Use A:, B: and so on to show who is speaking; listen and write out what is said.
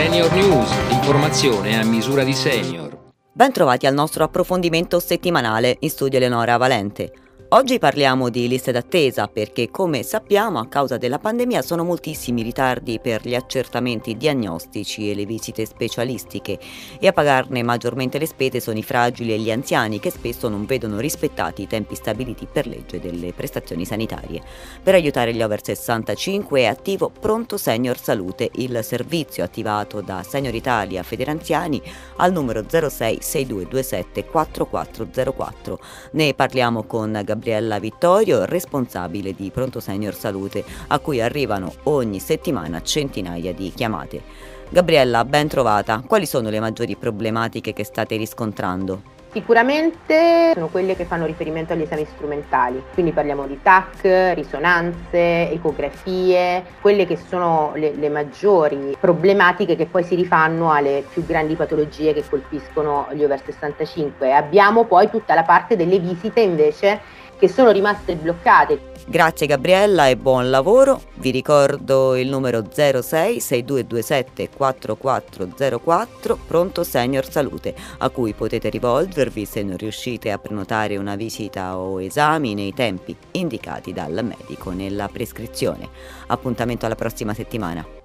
A: Senior News, l'informazione a misura di senior.
B: Ben trovati al nostro approfondimento settimanale in studio Eleonora Valente. Oggi parliamo di liste d'attesa perché, come sappiamo, a causa della pandemia sono moltissimi ritardi per gli accertamenti diagnostici e le visite specialistiche e a pagarne maggiormente le spese sono i fragili e gli anziani che spesso non vedono rispettati i tempi stabiliti per legge delle prestazioni sanitarie. Per aiutare gli over 65 è attivo Pronto Senior Salute, il servizio attivato da Senior Italia Federanziani al numero 06 6227 4404. Ne parliamo con Gabriele Gabriella Vittorio, responsabile di Pronto Senior Salute, a cui arrivano ogni settimana centinaia di chiamate. Gabriella, ben trovata. Quali sono le maggiori problematiche che state riscontrando?
C: Sicuramente sono quelle che fanno riferimento agli esami strumentali, quindi parliamo di TAC, risonanze, ecografie, quelle che sono le, le, maggiori problematiche che poi si rifanno alle più grandi patologie che colpiscono gli over 65. Abbiamo poi tutta la parte delle visite invece che sono rimaste bloccate.
B: Grazie Gabriella e buon lavoro. Vi ricordo il numero 06 6227 4404 Pronto Senior Salute a cui potete rivolgervi se non riuscite a prenotare una visita o esami nei tempi indicati dal medico nella prescrizione. Appuntamento alla prossima settimana.